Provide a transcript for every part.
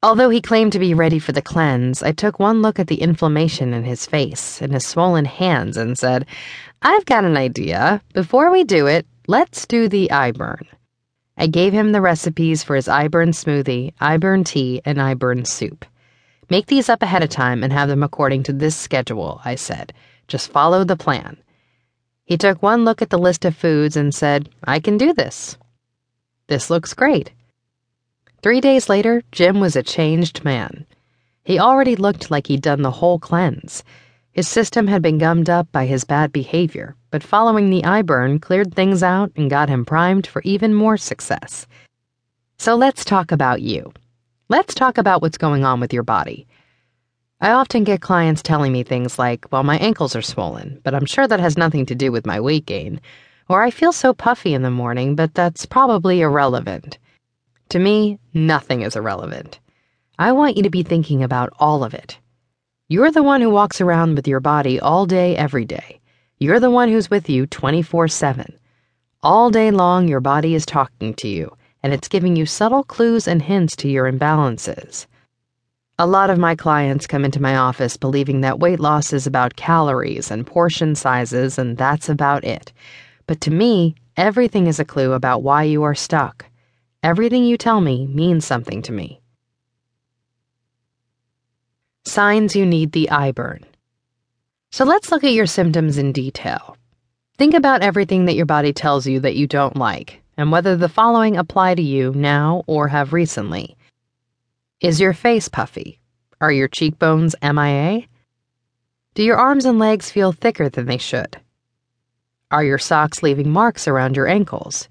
Although he claimed to be ready for the cleanse, I took one look at the inflammation in his face and his swollen hands and said, I've got an idea. Before we do it, let's do the I-Burn. I gave him the recipes for his I-Burn smoothie, I-Burn tea, and I-Burn soup. Make these up ahead of time and have them according to this schedule, I said. Just follow the plan. He took one look at the list of foods and said, I can do this. This looks great. Three days later, Jim was a changed man. He already looked like he'd done the whole cleanse. His system had been gummed up by his bad behavior, but following the I-Burn cleared things out and got him primed for even more success. So let's talk about you. Let's talk about what's going on with your body. I often get clients telling me things like, well, my ankles are swollen, but I'm sure that has nothing to do with my weight gain. Or I feel so puffy in the morning, but that's probably irrelevant. To me, nothing is irrelevant. I want you to be thinking about all of it. You're the one who walks around with your body all day, every day. You're the one who's with you 24 7. All day long, your body is talking to you, and it's giving you subtle clues and hints to your imbalances. A lot of my clients come into my office believing that weight loss is about calories and portion sizes, and that's about it. But to me, everything is a clue about why you are stuck. Everything you tell me means something to me. Signs you need the I-Burn. So let's look at your symptoms in detail. Think about everything that your body tells you that you don't like, and whether the following apply to you now or have recently. Is your face puffy? Are your cheekbones MIA? Do your arms and legs feel thicker than they should? Are your socks leaving marks around your ankles?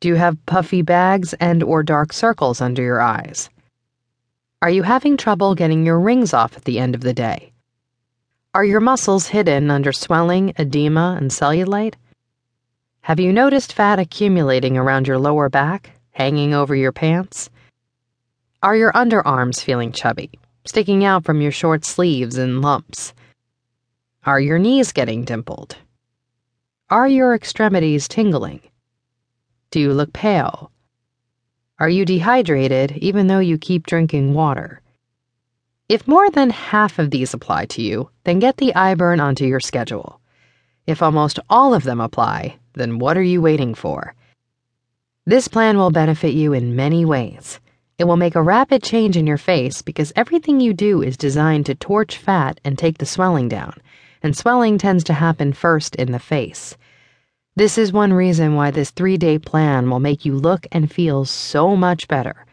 Do you have puffy bags and or dark circles under your eyes? Are you having trouble getting your rings off at the end of the day? Are your muscles hidden under swelling, edema, and cellulite? Have you noticed fat accumulating around your lower back, hanging over your pants? Are your underarms feeling chubby, sticking out from your short sleeves in lumps? Are your knees getting dimpled? Are your extremities tingling? Do you look pale? Are you dehydrated even though you keep drinking water? If more than half of these apply to you, then get the I-Burn onto your schedule. If almost all of them apply, then what are you waiting for? This plan will benefit you in many ways. It will make a rapid change in your face because everything you do is designed to torch fat and take the swelling down, and swelling tends to happen first in the face. This is one reason why this three day plan will make you look and feel so much better.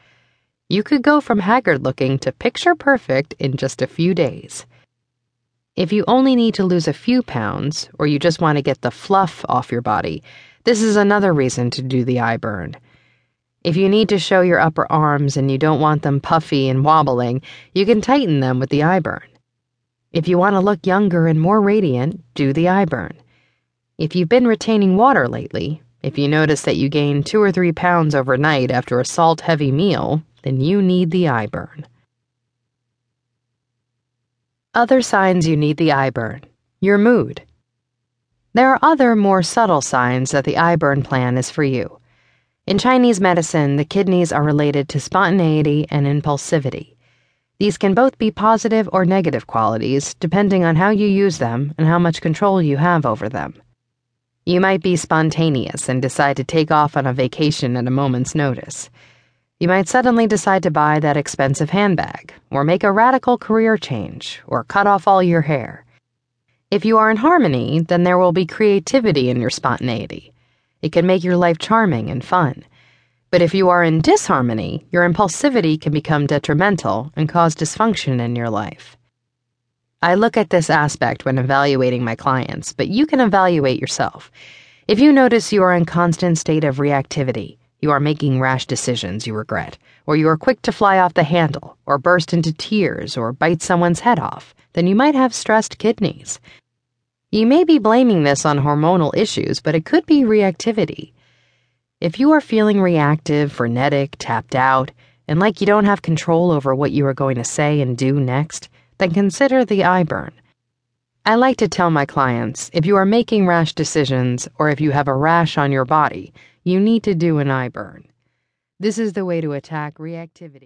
You could go from haggard looking to picture perfect in just a few days. If you only need to lose a few pounds, or you just want to get the fluff off your body, this is another reason to do the I-Burn. If you need to show your upper arms and you don't want them puffy and wobbling, you can tighten them with the I-Burn. If you want to look younger and more radiant, do the I-Burn. If you've been retaining water lately, if you notice that you gain two or three pounds overnight after a salt heavy meal, then you need the I-Burn. Other signs you need the I-Burn your mood. There are other, more subtle signs that the I-Burn plan is for you. In Chinese medicine, the kidneys are related to spontaneity and impulsivity. These can both be positive or negative qualities, depending on how you use them and how much control you have over them. You might be spontaneous and decide to take off on a vacation at a moment's notice. You might suddenly decide to buy that expensive handbag, or make a radical career change, or cut off all your hair. If you are in harmony, then there will be creativity in your spontaneity. It can make your life charming and fun. But if you are in disharmony, your impulsivity can become detrimental and cause dysfunction in your life. I look at this aspect when evaluating my clients, but you can evaluate yourself. If you notice you are in constant state of reactivity, you are making rash decisions you regret, or you are quick to fly off the handle, or burst into tears, or bite someone's head off, then you might have stressed kidneys. You may be blaming this on hormonal issues, but it could be reactivity. If you are feeling reactive, frenetic, tapped out, and like you don't have control over what you are going to say and do next, then consider the I-Burn. I like to tell my clients if you are making rash decisions or if you have a rash on your body, you need to do an I-Burn. This is the way to attack reactivity.